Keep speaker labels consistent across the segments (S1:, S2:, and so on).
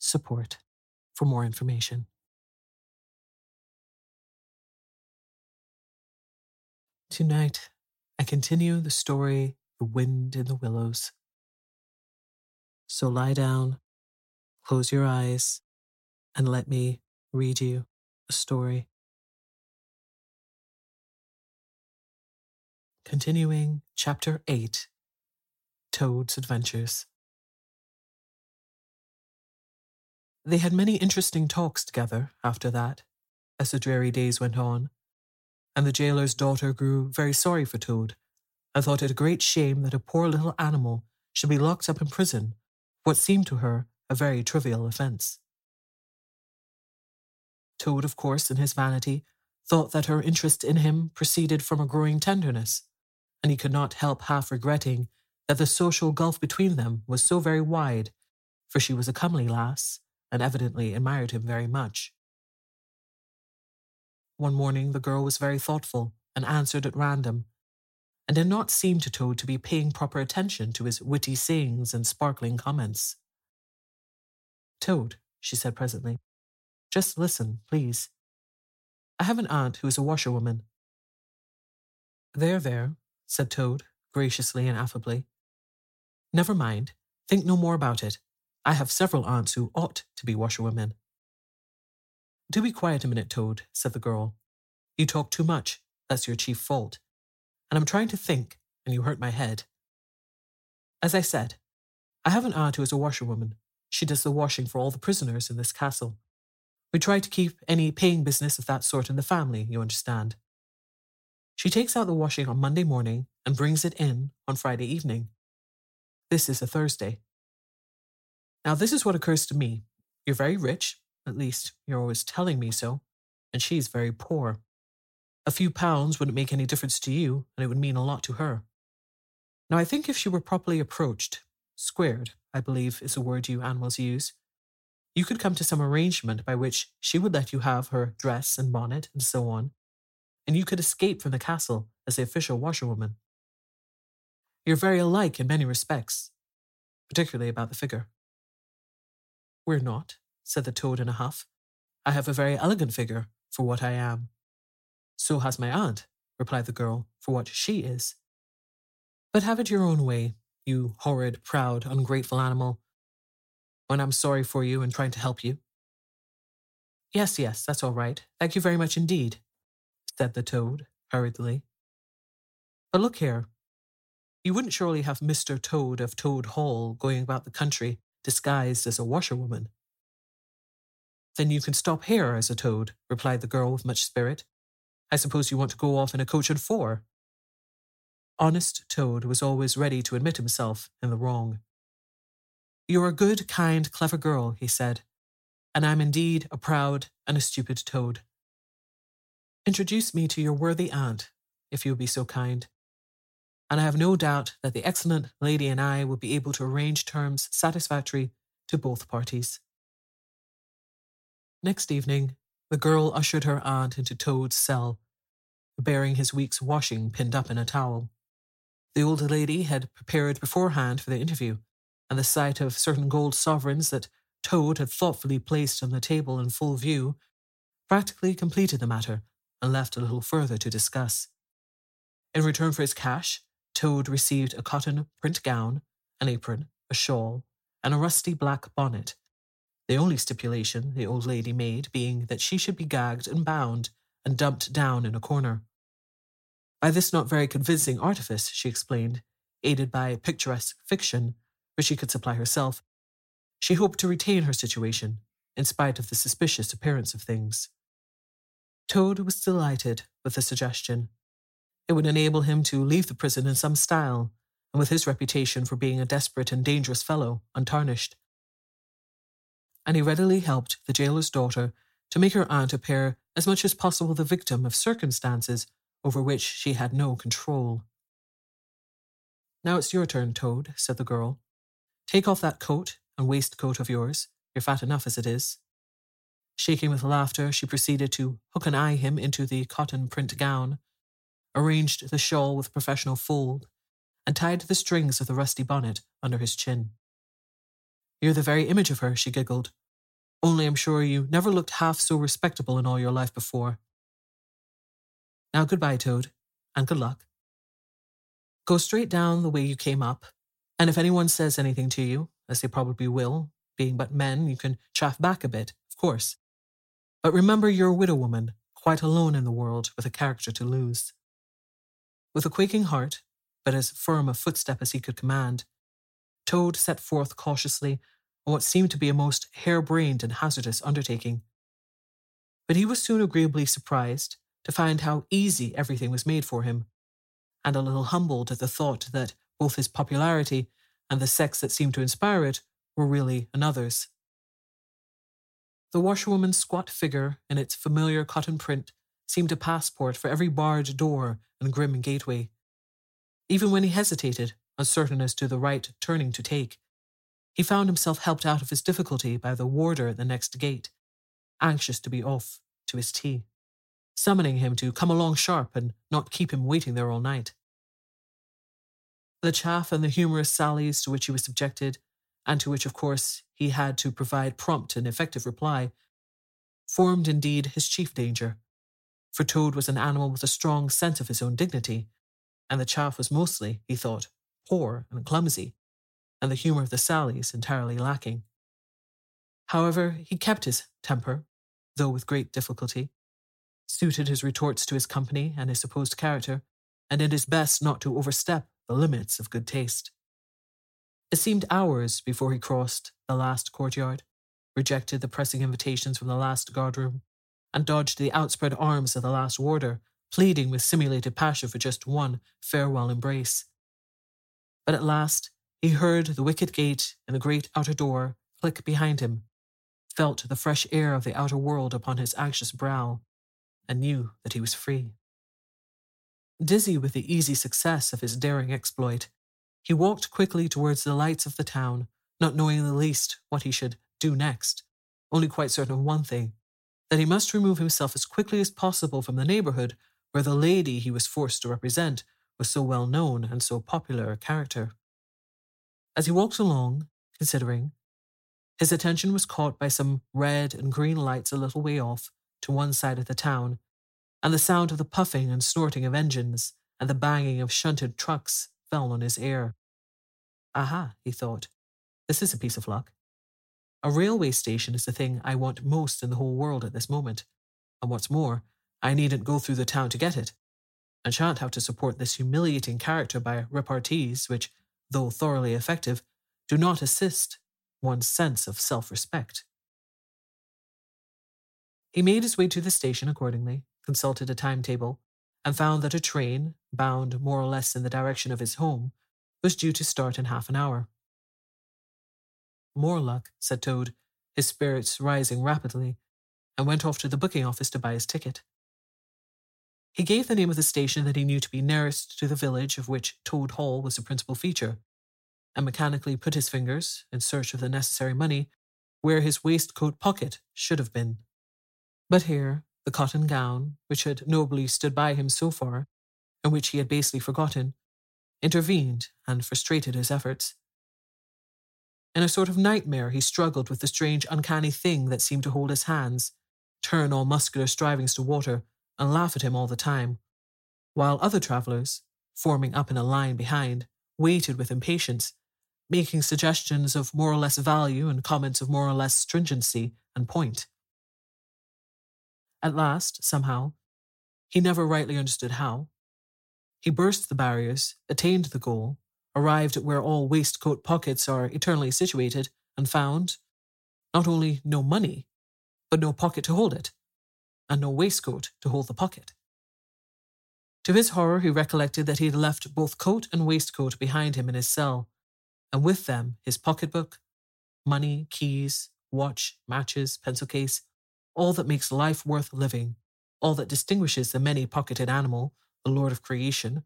S1: support for more information. Tonight, I continue the story The Wind in the Willows. So lie down, close your eyes, and let me read you a story. Continuing Chapter 8 Toad's Adventures. They had many interesting talks together after that, as the dreary days went on, and the jailer's daughter grew very sorry for Toad and thought it a great shame that a poor little animal should be locked up in prison for what seemed to her a very trivial offence. Toad, of course, in his vanity, thought that her interest in him proceeded from a growing tenderness, and he could not help half regretting that the social gulf between them was so very wide, for she was a comely lass, and evidently admired him very much. One morning the girl was very thoughtful and answered at random, and did not seem to Toad to be paying proper attention to his witty sayings and sparkling comments. Toad, she said presently, just listen, please. I have an aunt who is a washerwoman. There, there, said Toad, graciously and affably. Never mind. Think no more about it. I have several aunts who ought to be washerwomen. Do be quiet a minute, Toad, said the girl. You talk too much. That's your chief fault. And I'm trying to think, and you hurt my head. As I said, I have an aunt who is a washerwoman. She does the washing for all the prisoners in this castle. We try to keep any paying business of that sort in the family, you understand. She takes out the washing on Monday morning and brings it in on Friday evening. This is a Thursday. Now, this is what occurs to me. You're very rich, at least, you're always telling me so, and she's very poor. A few pounds wouldn't make any difference to you, and it would mean a lot to her. Now, I think if she were properly approached, squared, I believe is a word you animals use, you could come to some arrangement by which she would let you have her dress and bonnet and so on, and you could escape from the castle as the official washerwoman. You're very alike in many respects, particularly about the figure. We're not, said the toad in a huff. I have a very elegant figure for what I am. So has my aunt, replied the girl, for what she is. But have it your own way, you horrid, proud, ungrateful animal, when I'm sorry for you and trying to help you. Yes, yes, that's all right. Thank you very much indeed, said the toad hurriedly. But look here. You wouldn't surely have Mr. Toad of Toad Hall going about the country disguised as a washerwoman. Then you can stop here as a toad, replied the girl with much spirit. I suppose you want to go off in a coach and four. Honest Toad was always ready to admit himself in the wrong. You're a good, kind, clever girl, he said, and I'm indeed a proud and a stupid toad. Introduce me to your worthy aunt, if you'll be so kind and I have no doubt that the excellent lady and I will be able to arrange terms satisfactory to both parties. Next evening, the girl ushered her aunt into Toad's cell, bearing his week's washing pinned up in a towel. The old lady had prepared beforehand for the interview, and the sight of certain gold sovereigns that Toad had thoughtfully placed on the table in full view practically completed the matter and left a little further to discuss. In return for his cash, Toad received a cotton print gown an apron, a shawl, and a rusty black bonnet. The only stipulation the old lady made being that she should be gagged and bound and dumped down in a corner. By this not very convincing artifice, she explained, aided by picturesque fiction, which she could supply herself, she hoped to retain her situation, in spite of the suspicious appearance of things. Toad was delighted with the suggestion. It would enable him to leave the prison in some style, and with his reputation for being a desperate and dangerous fellow untarnished. And he readily helped the jailer's daughter to make her aunt appear as much as possible the victim of circumstances over which she had no control. Now it's your turn, Toad, said the girl. Take off that coat and waistcoat of yours. You're fat enough as it is. Shaking with laughter, she proceeded to hook and eye him into the cotton print gown, arranged the shawl with professional fold, and tied the strings of the rusty bonnet under his chin. You're the very image of her, she giggled. Only I'm sure you never looked half so respectable in all your life before. Now goodbye, Toad, and good luck. Go straight down the way you came up, and if anyone says anything to you, as they probably will, being but men, you can chaff back a bit, of course. But remember you're a widow woman, quite alone in the world, with a character to lose. With a quaking heart, but as firm a footstep as he could command, Toad set forth cautiously on what seemed to be a most hare-brained and hazardous undertaking. But he was soon agreeably surprised to find how easy everything was made for him, and a little humbled at the thought that both his popularity and the sex that seemed to inspire it were really another's. The washerwoman's squat figure in its familiar cotton print seemed a passport for every barred door and grim gateway. Even when he hesitated, uncertain as to the right turning to take, he found himself helped out of his difficulty by the warder at the next gate, anxious to be off to his tea, summoning him to come along sharp and not keep him waiting there all night. The chaff and the humorous sallies to which he was subjected, and to which, of course, he had to provide prompt and effective reply, formed indeed his chief danger. For Toad was an animal with a strong sense of his own dignity, and the chaff was mostly, he thought, poor and clumsy, and the humour of the sallies entirely lacking. However, he kept his temper, though with great difficulty, suited his retorts to his company and his supposed character, and did his best not to overstep the limits of good taste. It seemed hours before he crossed the last courtyard, rejected the pressing invitations from the last guardroom, and dodged the outspread arms of the last warder, pleading with simulated passion for just one farewell embrace. But at last he heard the wicket gate and the great outer door click behind him, felt the fresh air of the outer world upon his anxious brow, and knew that he was free. Dizzy with the easy success of his daring exploit, he walked quickly towards the lights of the town, not knowing in the least what he should do next, only quite certain of one thing that he must remove himself as quickly as possible from the neighbourhood where the lady he was forced to represent was so well known and so popular a character. As he walked along, considering, his attention was caught by some red and green lights a little way off to one side of the town and the sound of the puffing and snorting of engines and the banging of shunted trucks fell on his ear. Aha, he thought, this is a piece of luck. A railway station is the thing I want most in the whole world at this moment, and what's more, I needn't go through the town to get it, and shan't have to support this humiliating character by repartees which, though thoroughly effective, do not assist one's sense of self respect. He made his way to the station accordingly, consulted a timetable, and found that a train, bound more or less in the direction of his home, was due to start in half an hour. More luck, said Toad, his spirits rising rapidly, and went off to the booking office to buy his ticket. He gave the name of the station that he knew to be nearest to the village of which Toad Hall was the principal feature, and mechanically put his fingers, in search of the necessary money, where his waistcoat pocket should have been. But here, the cotton gown, which had nobly stood by him so far, and which he had basely forgotten, intervened and frustrated his efforts. In a sort of nightmare, he struggled with the strange, uncanny thing that seemed to hold his hands, turn all muscular strivings to water, and laugh at him all the time, while other travellers, forming up in a line behind, waited with impatience, making suggestions of more or less value and comments of more or less stringency and point. At last, somehow, he never rightly understood how, he burst the barriers, attained the goal, arrived where all waistcoat pockets are eternally situated, and found not only no money, but no pocket to hold it, and no waistcoat to hold the pocket. To his horror, he recollected that he had left both coat and waistcoat behind him in his cell, and with them his pocketbook, money, keys, watch, matches, pencil case, all that makes life worth living, all that distinguishes the many pocketed animal, the Lord of Creation,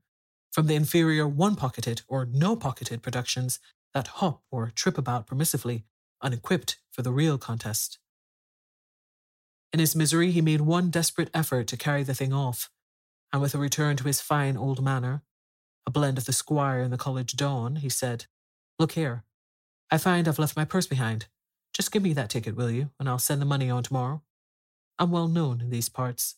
S1: from the inferior one pocketed or no pocketed productions that hop or trip about permissively, unequipped for the real contest. In his misery, he made one desperate effort to carry the thing off, and with a return to his fine old manner, a blend of the squire and the college don, he said, Look here, I find I've left my purse behind. Just give me that ticket, will you, and I'll send the money on tomorrow. I'm well known in these parts.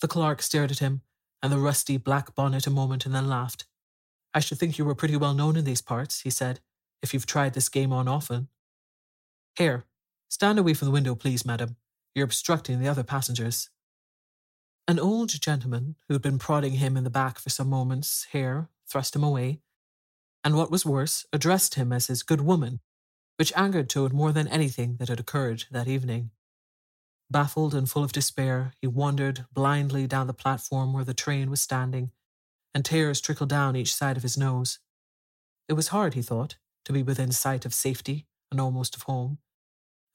S1: The clerk stared at him, and the rusty black bonnet a moment and then laughed. I should think you were pretty well known in these parts, he said, if you've tried this game on often. Here, stand away from the window, please, madam. You're obstructing the other passengers. An old gentleman, who had been prodding him in the back for some moments, here thrust him away, and what was worse, addressed him as his good woman, which angered Toad more than anything that had occurred that evening. Baffled and full of despair, he wandered blindly down the platform where the train was standing, and tears trickled down each side of his nose. It was hard, he thought, to be within sight of safety and almost of home,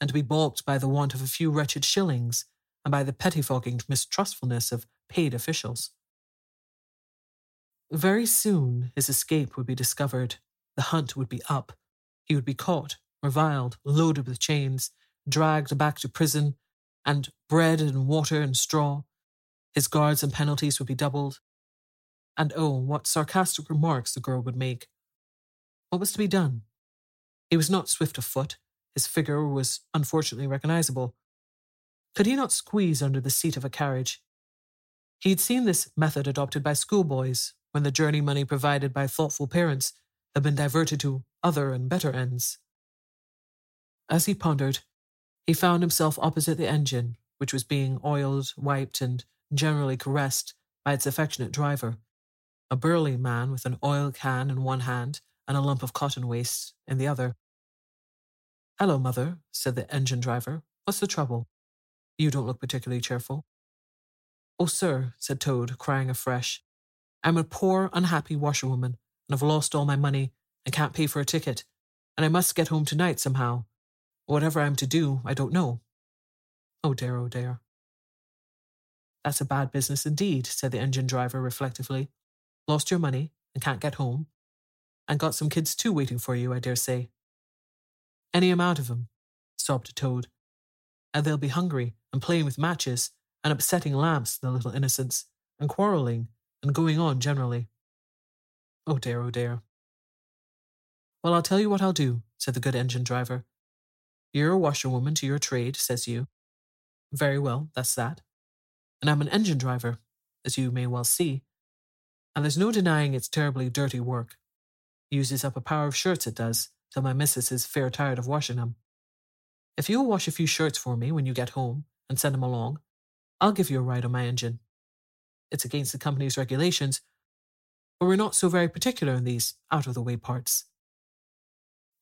S1: and to be balked by the want of a few wretched shillings and by the pettifogging mistrustfulness of paid officials. Very soon his escape would be discovered, the hunt would be up, he would be caught, reviled, loaded with chains, dragged back to prison, and bread and water and straw. His guards and penalties would be doubled. And oh, what sarcastic remarks the girl would make. What was to be done? He was not swift of foot. His figure was unfortunately recognizable. Could he not squeeze under the seat of a carriage? He had seen this method adopted by schoolboys when the journey money provided by thoughtful parents had been diverted to other and better ends. As he pondered, he found himself opposite the engine, which was being oiled, wiped, and generally caressed by its affectionate driver, a burly man with an oil can in one hand and a lump of cotton waste in the other. Hello, mother, said the engine driver. What's the trouble? You don't look particularly cheerful. Oh, sir, said Toad, crying afresh. I'm a poor, unhappy washerwoman, and have lost all my money and can't pay for a ticket, and I must get home tonight somehow. Whatever I'm to do, I don't know. Oh dear, oh dear. That's a bad business indeed, said the engine driver reflectively. Lost your money and can't get home. And got some kids too waiting for you, I dare say. Any amount of 'em, sobbed Toad. And they'll be hungry and playing with matches and upsetting lamps, the little innocents, and quarrelling and going on generally. Oh dear, oh dear. Well, I'll tell you what I'll do, said the good engine driver. You're a washerwoman to your trade, says you. Very well, that's that. And I'm an engine driver, as you may well see. And there's no denying it's terribly dirty work. Uses up a power of shirts, it does, till my missus is fair tired of washing 'em. If you'll wash a few shirts for me when you get home and send 'em along, I'll give you a ride on my engine. It's against the company's regulations, but we're not so very particular in these out of the way parts.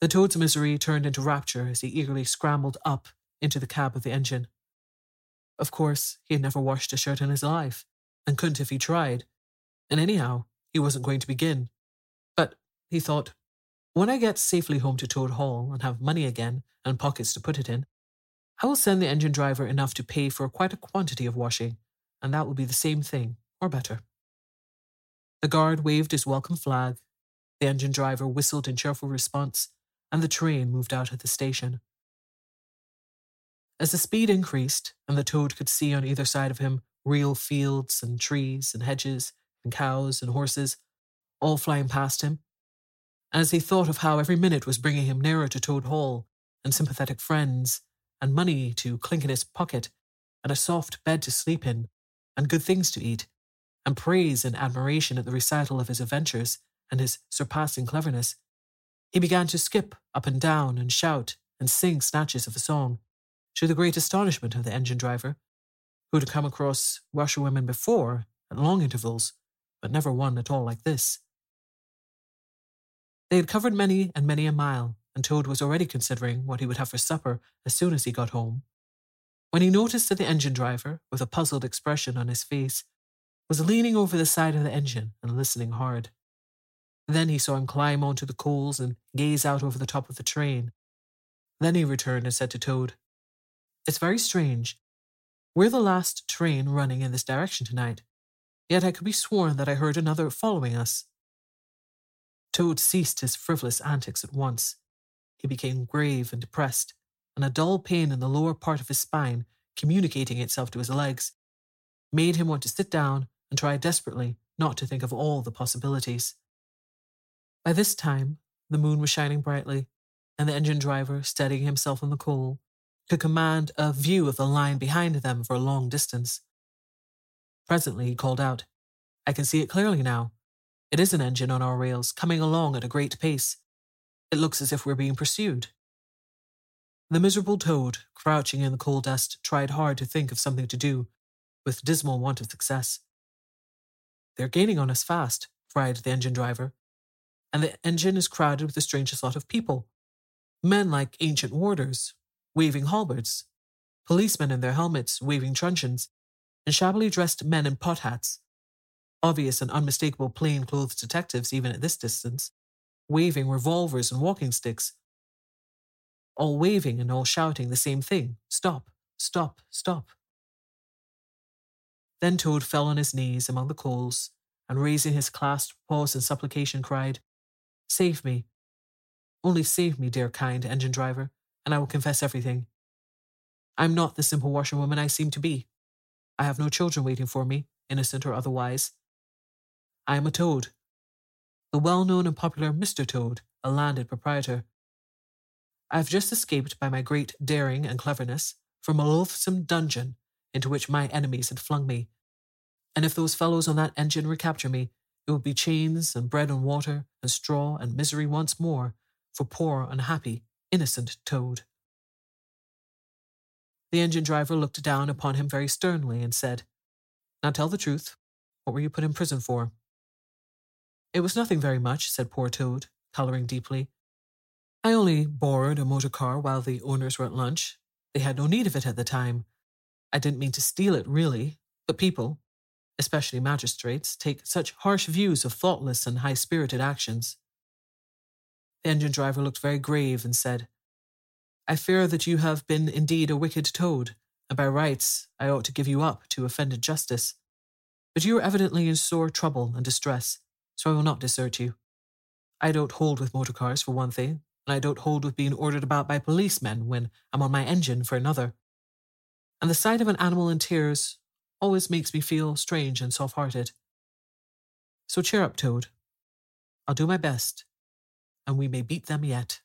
S1: The toad's misery turned into rapture as he eagerly scrambled up into the cab of the engine. Of course, he had never washed a shirt in his life, and couldn't if he tried. And anyhow, he wasn't going to begin. But, he thought, when I get safely home to Toad Hall and have money again and pockets to put it in, I will send the engine driver enough to pay for quite a quantity of washing, and that will be the same thing, or better. The guard waved his welcome flag. The engine driver whistled in cheerful response, and the train moved out of the station. As the speed increased, and the toad could see on either side of him real fields and trees and hedges and cows and horses, all flying past him, and as he thought of how every minute was bringing him nearer to Toad Hall and sympathetic friends, and money to clink in his pocket, and a soft bed to sleep in, and good things to eat, and praise and admiration at the recital of his adventures and his surpassing cleverness, He began to skip up and down and shout and sing snatches of a song, to the great astonishment of the engine driver, who had come across washerwomen before at long intervals, but never one at all like this. They had covered many and many a mile, and Toad was already considering what he would have for supper as soon as he got home, when he noticed that the engine driver, with a puzzled expression on his face, was leaning over the side of the engine and listening hard. Then he saw him climb onto the coals and gaze out over the top of the train. Then he returned and said to Toad, It's very strange. We're the last train running in this direction tonight, yet I could be sworn that I heard another following us. Toad ceased his frivolous antics at once. He became grave and depressed, and a dull pain in the lower part of his spine, communicating itself to his legs, made him want to sit down and try desperately not to think of all the possibilities. By this time, the moon was shining brightly, and the engine driver, steadying himself on the coal, could command a view of the line behind them for a long distance. Presently, he called out, I can see it clearly now. It is an engine on our rails, coming along at a great pace. It looks as if we're being pursued. The miserable toad, crouching in the coal dust, tried hard to think of something to do, with dismal want of success. They're gaining on us fast, cried the engine driver, and the engine is crowded with the strangest lot of people. Men like ancient warders, waving halberds, policemen in their helmets, waving truncheons, and shabbily dressed men in pot hats, obvious and unmistakable plain clothes detectives even at this distance, waving revolvers and walking sticks, all waving and all shouting the same thing stop, stop, stop. Then Toad fell on his knees among the coals, and raising his clasped paws in supplication, cried, Save me. Only save me, dear kind engine driver, and I will confess everything. I am not the simple washerwoman I seem to be. I have no children waiting for me, innocent or otherwise. I am a toad. The well known and popular Mr. Toad, a landed proprietor. I have just escaped by my great daring and cleverness from a loathsome dungeon into which my enemies had flung me. And if those fellows on that engine recapture me, it would be chains and bread and water and straw and misery once more for poor, unhappy, innocent Toad. The engine driver looked down upon him very sternly and said, Now tell the truth. What were you put in prison for? It was nothing very much, said poor Toad, colouring deeply. I only borrowed a motor car while the owners were at lunch. They had no need of it at the time. I didn't mean to steal it, really, but people, especially magistrates, take such harsh views of thoughtless and high spirited actions. The engine driver looked very grave and said, I fear that you have been indeed a wicked toad, and by rights I ought to give you up to offended justice. But you are evidently in sore trouble and distress, so I will not desert you. I don't hold with motor cars, for one thing, and I don't hold with being ordered about by policemen when I'm on my engine for another. And the sight of an animal in tears always makes me feel strange and soft hearted. So cheer up, Toad. I'll do my best, and we may beat them yet.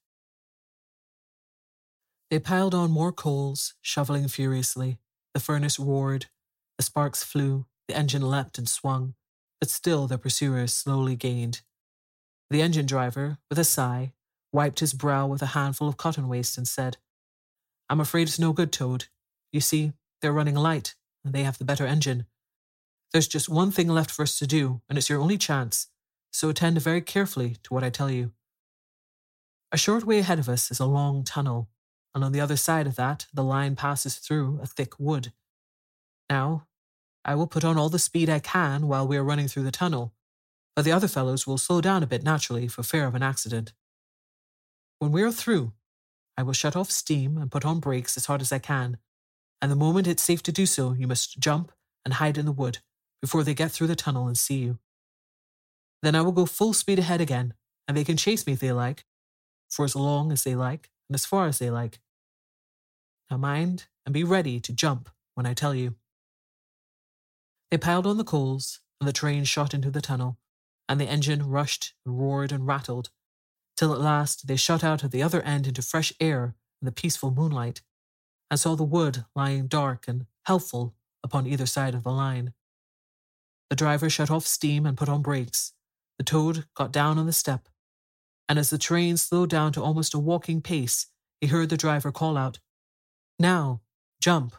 S1: They piled on more coals, shoveling furiously. The furnace roared, the sparks flew, the engine leapt and swung, but still their pursuers slowly gained. The engine driver, with a sigh, wiped his brow with a handful of cotton waste and said, I'm afraid it's no good, Toad. You see, they're running light, and they have the better engine. There's just one thing left for us to do, and it's your only chance, so attend very carefully to what I tell you. A short way ahead of us is a long tunnel, and on the other side of that, the line passes through a thick wood. Now, I will put on all the speed I can while we are running through the tunnel, but the other fellows will slow down a bit naturally for fear of an accident. When we are through, I will shut off steam and put on brakes as hard as I can, and the moment it's safe to do so, you must jump and hide in the wood before they get through the tunnel and see you. Then I will go full speed ahead again, and they can chase me if they like, for as long as they like and as far as they like. Now mind and be ready to jump when I tell you. They piled on the coals, and the train shot into the tunnel, and the engine rushed and roared and rattled, till at last they shot out at the other end into fresh air and the peaceful moonlight, and saw the wood lying dark and helpful upon either side of the line. The driver shut off steam and put on brakes. The toad got down on the step. and as the train slowed down to almost a walking pace, he heard the driver call out, Now, jump.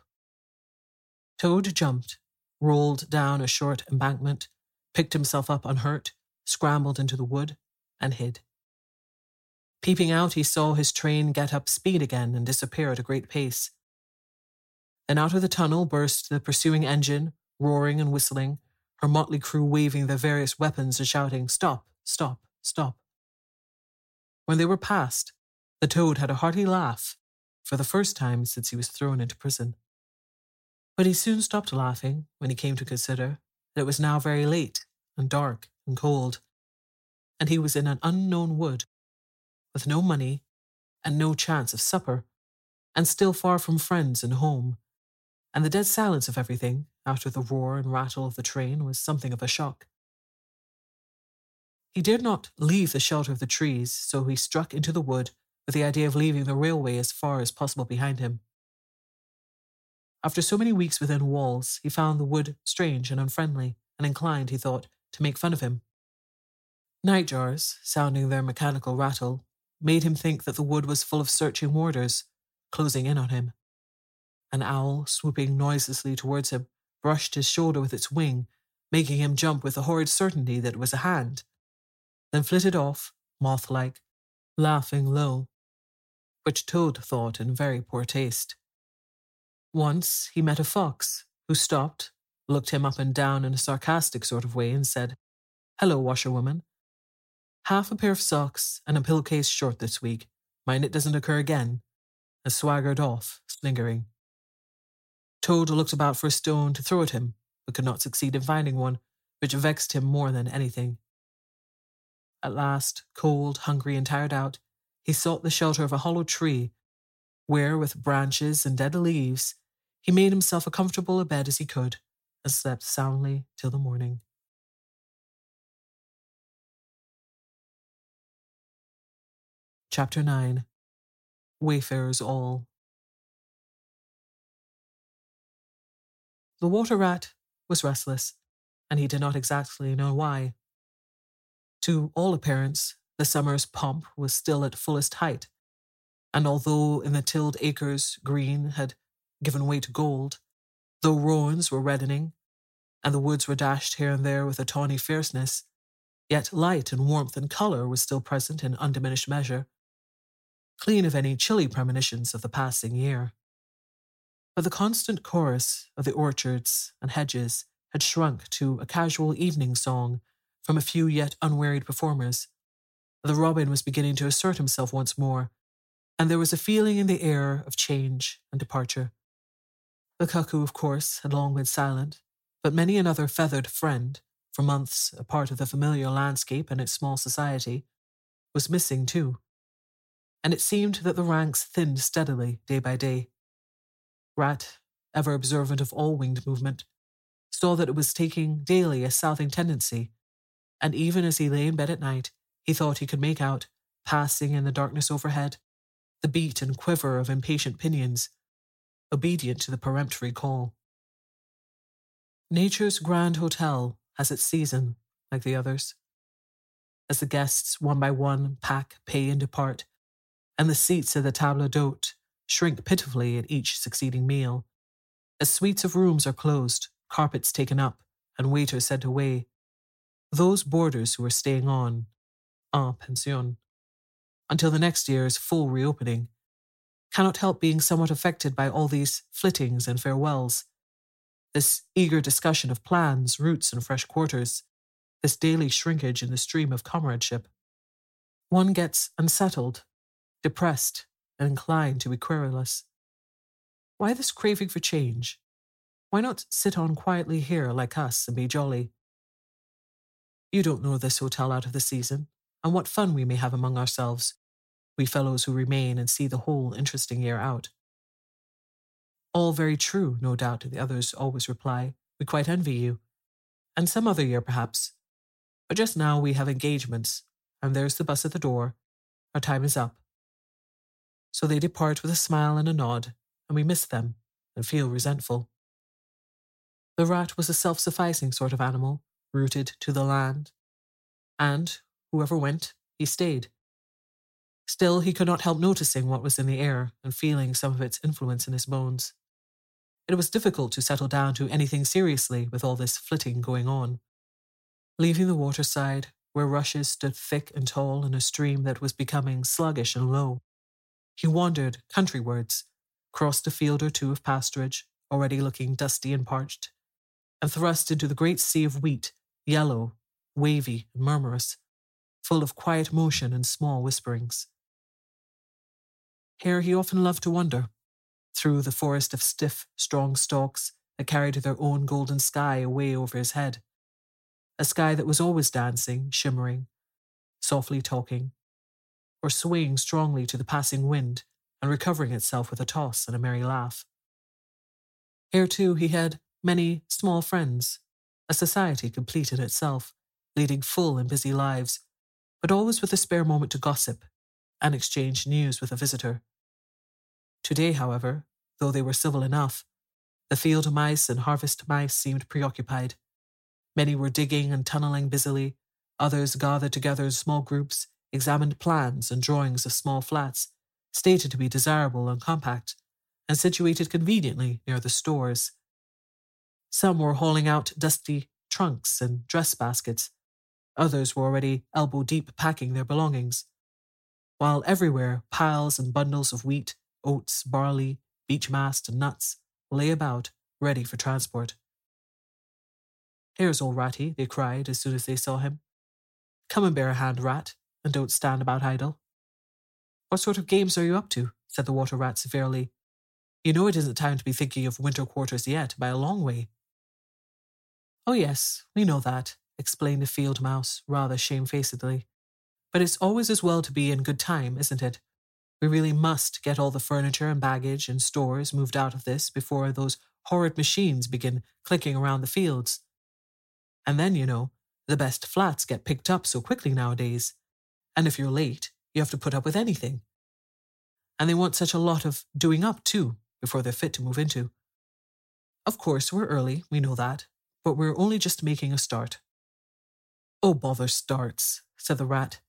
S1: Toad jumped, rolled down a short embankment, picked himself up unhurt, scrambled into the wood, and hid. Peeping out, he saw his train get up speed again and disappear at a great pace. Then out of the tunnel burst the pursuing engine, roaring and whistling, her motley crew waving their various weapons and shouting, Stop, stop, stop. When they were past, the toad had a hearty laugh, for the first time since he was thrown into prison. But he soon stopped laughing when he came to consider that it was now very late and dark and cold, and he was in an unknown wood, with no money and no chance of supper, and still far from friends and home, and the dead silence of everything after the roar and rattle of the train was something of a shock. He dared not leave the shelter of the trees, so he struck into the wood with the idea of leaving the railway as far as possible behind him. After so many weeks within walls, he found the wood strange and unfriendly, and inclined, he thought, to make fun of him. Nightjars, sounding their mechanical rattle, made him think that the wood was full of searching warders, closing in on him. An owl, swooping noiselessly towards him, brushed his shoulder with its wing, making him jump with the horrid certainty that it was a hand, then flitted off, moth like, laughing low, which Toad thought in very poor taste. Once he met a fox, who stopped, looked him up and down in a sarcastic sort of way, and said, Hello, washerwoman. Half a pair of socks and a pillowcase short this week. Mind it doesn't occur again. And swaggered off, sniggering. Toad looked about for a stone to throw at him, but could not succeed in finding one, which vexed him more than anything. At last, cold, hungry, and tired out, he sought the shelter of a hollow tree, where, with branches and dead leaves, he made himself a comfortable a bed as he could, and slept soundly till the morning. Chapter 9 Wayfarers All The water rat was restless, and he did not exactly know why. To all appearance, the summer's pomp was still at fullest height, and although in the tilled acres green had given way to gold, though rowans were reddening, and the woods were dashed here and there with a tawny fierceness, yet light and warmth and colour was still present in undiminished measure, clean of any chilly premonitions of the passing year. But the constant chorus of the orchards and hedges had shrunk to a casual evening song from a few yet unwearied performers. The robin was beginning to assert himself once more, and there was a feeling in the air of change and departure. The cuckoo, of course, had long been silent, but many another feathered friend, for months a part of the familiar landscape and its small society, was missing too. And it seemed that the ranks thinned steadily day by day. Rat, ever observant of all winged movement, saw that it was taking daily a southing tendency, and even as he lay in bed at night, he thought he could make out, passing in the darkness overhead, the beat and quiver of impatient pinions, obedient to the peremptory call. Nature's grand hotel has its season, like the others. As the guests, one by one, pack, pay, and depart, and the seats at the table d'hote shrink pitifully at each succeeding meal, as suites of rooms are closed, carpets taken up, and waiters sent away, those boarders who are staying on, en pension, until the next year's full reopening, cannot help being somewhat affected by all these flittings and farewells, this eager discussion of plans, routes, and fresh quarters, this daily shrinkage in the stream of comradeship. One gets unsettled, depressed, and inclined to be querulous. Why this craving for change? Why not sit on quietly here like us and be jolly? You don't know this hotel out of the season, and what fun we may have among ourselves, we fellows who remain and see the whole interesting year out. All very true, no doubt, the others always reply. We quite envy you. And some other year, perhaps. But just now we have engagements, and there's the bus at the door. Our time is up. So they depart with a smile and a nod, and we miss them and feel resentful. The rat was a self sufficing sort of animal, rooted to the land. And, whoever went, he stayed, Still, he could not help noticing what was in the air and feeling some of its influence in his bones. It was difficult to settle down to anything seriously with all this flitting going on. Leaving the waterside, where rushes stood thick and tall in a stream that was becoming sluggish and low, he wandered countrywards, crossed a field or two of pasturage, already looking dusty and parched, and thrust into the great sea of wheat, yellow, wavy, and murmurous, full of quiet motion and small whisperings. Here he often loved to wander, through the forest of stiff, strong stalks that carried their own golden sky away over his head. A sky that was always dancing, shimmering, softly talking, or swaying strongly to the passing wind and recovering itself with a toss and a merry laugh. Here, too, he had many small friends, a society complete in itself, leading full and busy lives, but always with a spare moment to gossip and exchange news with a visitor. Today, however, though they were civil enough, the field mice and harvest mice seemed preoccupied. Many were digging and tunneling busily, others gathered together in small groups, examined plans and drawings of small flats, stated to be desirable and compact, and situated conveniently near the stores. Some were hauling out dusty trunks and dress baskets, others were already elbow deep packing their belongings, while everywhere piles and bundles of wheat, oats, barley, beech mast, and nuts lay about, ready for transport. Here's old Ratty, they cried as soon as they saw him. Come and bear a hand, Rat, and don't stand about idle. What sort of games are you up to? said the water rat severely. You know it isn't time to be thinking of winter quarters yet, by a long way. Oh, yes, we know that, explained the field mouse rather shamefacedly. But it's always as well to be in good time, isn't it? We really must get all the furniture and baggage and stores moved out of this before those horrid machines begin clicking around the fields. And then, you know, the best flats get picked up so quickly nowadays. And if you're late, you have to put up with anything. And they want such a lot of doing up, too, before they're fit to move into. Of course, we're early, we know that, but we're only just making a start. Oh, bother starts, said the rat.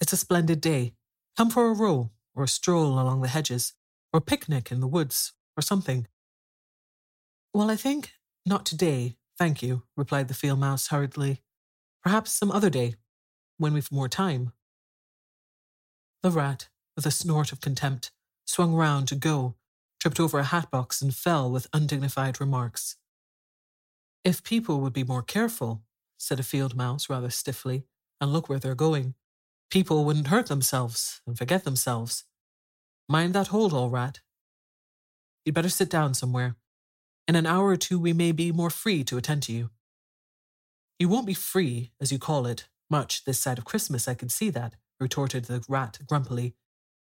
S1: It's a splendid day. Come for a row, or a stroll along the hedges, or a picnic in the woods, or something. Well, I think not today, thank you, replied the field mouse hurriedly. Perhaps some other day, when we've more time. The rat, with a snort of contempt, swung round to go, tripped over a hat box, and fell with undignified remarks. If people would be more careful, said a field mouse rather stiffly, and look where they're going, people wouldn't hurt themselves and forget themselves. Mind that hold, all rat. You'd better sit down somewhere. In an hour or two, we may be more free to attend to you. You won't be free, as you call it, much this side of Christmas, I can see that, retorted the rat grumpily,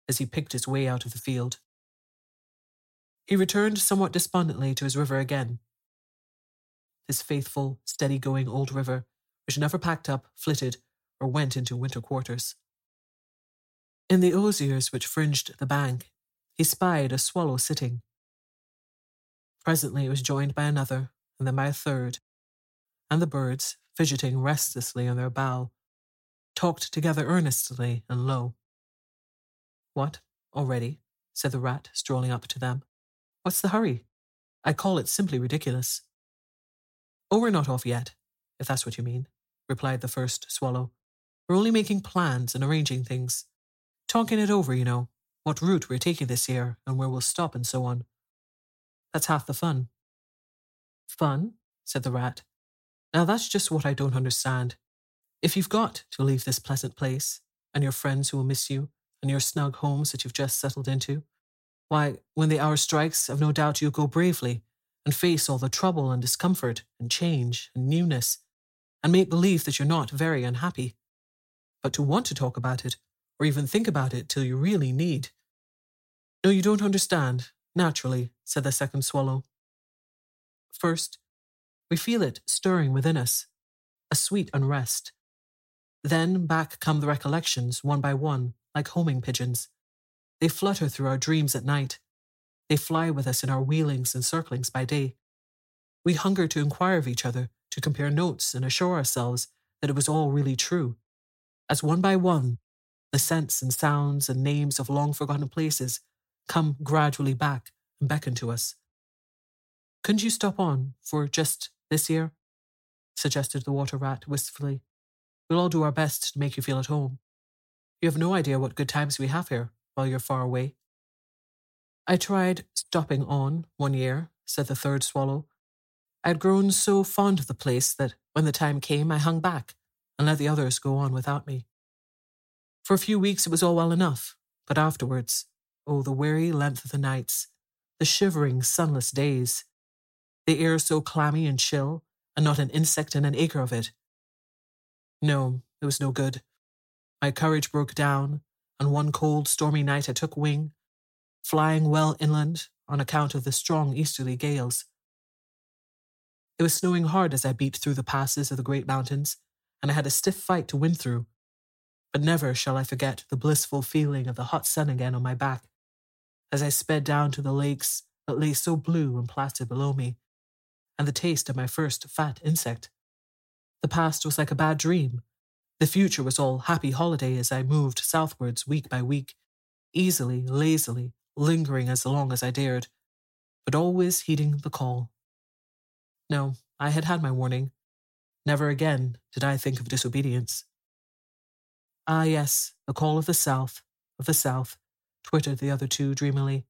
S1: as he picked his way out of the field. He returned somewhat despondently to his river again. His faithful, steady going old river, which never packed up, flitted, or went into winter quarters. In the osiers which fringed the bank, he spied a swallow sitting. Presently it was joined by another, and then by a third, and the birds, fidgeting restlessly on their bough, talked together earnestly and low. What, already? said the rat, strolling up to them. What's the hurry? I call it simply ridiculous. Oh, we're not off yet, if that's what you mean, replied the first swallow. We're only making plans and arranging things. Talking it over, you know, what route we're taking this year and where we'll stop and so on. That's half the fun. Fun? said the rat. Now that's just what I don't understand. If you've got to leave this pleasant place, and your friends who will miss you, and your snug homes that you've just settled into, why, when the hour strikes, I've no doubt you'll go bravely and face all the trouble and discomfort and change and newness, and make believe that you're not very unhappy. But to want to talk about it, or even think about it till you really need. No, you don't understand, naturally, said the second swallow. First, we feel it stirring within us, a sweet unrest. Then back come the recollections, one by one, like homing pigeons. They flutter through our dreams at night. They fly with us in our wheelings and circlings by day. We hunger to inquire of each other, to compare notes and assure ourselves that it was all really true. As one by one, the scents and sounds and names of long forgotten places come gradually back and beckon to us. Couldn't you stop on for just this year? suggested the water rat wistfully. We'll all do our best to make you feel at home. You have no idea what good times we have here while you're far away. I tried stopping on one year, said the third swallow. I had grown so fond of the place that when the time came, I hung back and let the others go on without me. For a few weeks it was all well enough, but afterwards, oh, the weary length of the nights, the shivering, sunless days, the air so clammy and chill, and not an insect in an acre of it. No, it was no good. My courage broke down, and one cold, stormy night I took wing, flying well inland on account of the strong easterly gales. It was snowing hard as I beat through the passes of the great mountains, and I had a stiff fight to win through. But never shall I forget the blissful feeling of the hot sun again on my back as I sped down to the lakes that lay so blue and placid below me, and the taste of my first fat insect. The past was like a bad dream. The future was all happy holiday as I moved southwards week by week, easily, lazily, lingering as long as I dared, but always heeding the call. No, I had had my warning. Never again did I think of disobedience. Ah, yes, the call of the South, of the South, twittered the other two dreamily.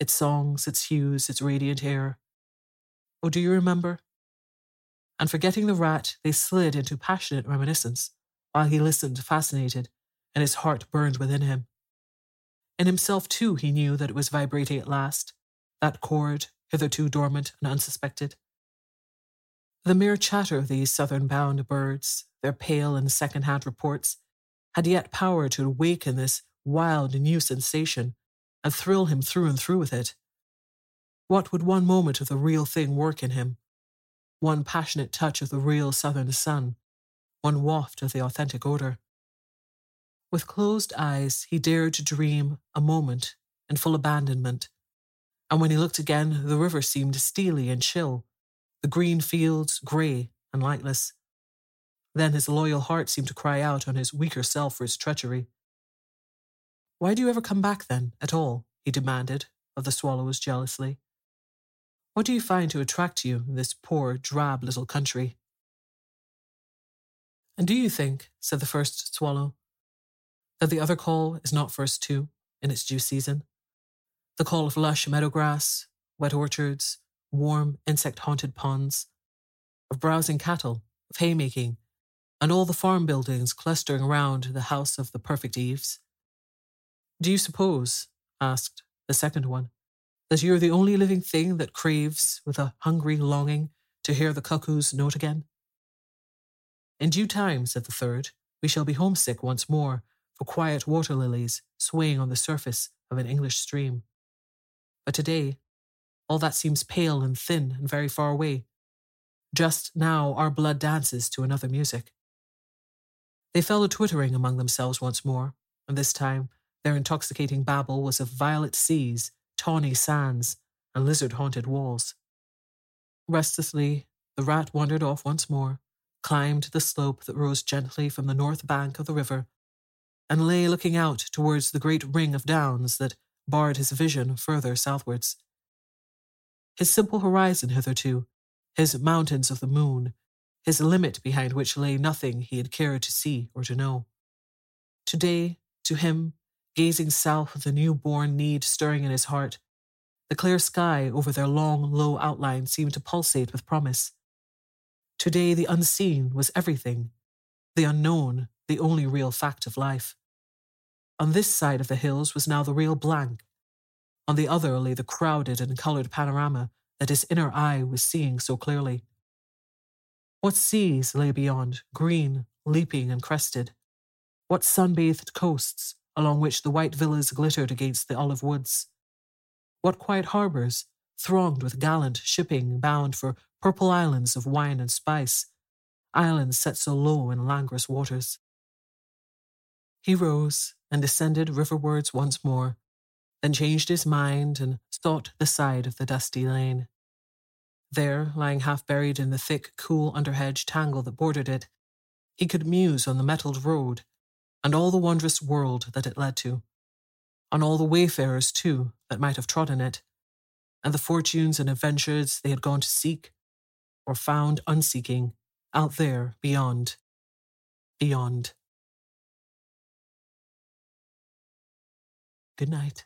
S1: Its songs, its hues, its radiant air. Oh, do you remember? And forgetting the rat, they slid into passionate reminiscence, while he listened, fascinated, and his heart burned within him. In himself, too, he knew that it was vibrating at last, that chord, hitherto dormant and unsuspected. The mere chatter of these southern bound birds, their pale and second hand reports, had yet power to awaken this wild new sensation and thrill him through and through with it. What would one moment of the real thing work in him? One passionate touch of the real southern sun, one waft of the authentic odor. With closed eyes, he dared to dream a moment in full abandonment, and when he looked again, the river seemed steely and chill, the green fields grey and lightless. Then his loyal heart seemed to cry out on his weaker self for his treachery. Why do you ever come back then, at all? he demanded of the swallows jealously. What do you find to attract you in this poor, drab little country? And do you think, said the first swallow, that the other call is not first too, in its due season? The call of lush meadow grass, wet orchards, warm, insect haunted ponds, of browsing cattle, of haymaking, and all the farm buildings clustering around the house of the perfect eaves. Do you suppose, asked the second one, that you're the only living thing that craves with a hungry longing to hear the cuckoo's note again? In due time, said the third, we shall be homesick once more for quiet water lilies swaying on the surface of an English stream. But today, all that seems pale and thin and very far away. Just now, our blood dances to another music. They fell a twittering among themselves once more, and this time their intoxicating babble was of violet seas, tawny sands, and lizard haunted walls. Restlessly, the rat wandered off once more, climbed the slope that rose gently from the north bank of the river, and lay looking out towards the great ring of downs that barred his vision further southwards. His simple horizon hitherto, his mountains of the moon, his limit behind which lay nothing he had cared to see or to know. Today, to him, gazing south with a new-born need stirring in his heart, the clear sky over their long, low outline seemed to pulsate with promise. Today, the unseen was everything, the unknown, the only real fact of life. On this side of the hills was now the real blank. On the other lay the crowded and coloured panorama that his inner eye was seeing so clearly. What seas lay beyond, green, leaping, and crested? What sun-bathed coasts, along which the white villas glittered against the olive woods? What quiet harbours, thronged with gallant shipping bound for purple islands of wine and spice, islands set so low in languorous waters? He rose and descended riverwards once more, then changed his mind and sought the side of the dusty lane. There, lying half buried in the thick, cool underhedge tangle that bordered it, he could muse on the metalled road, and all the wondrous world that it led to, on all the wayfarers, too, that might have trodden it, and the fortunes and adventures they had gone to seek, or found unseeking, out there beyond, beyond. Good night.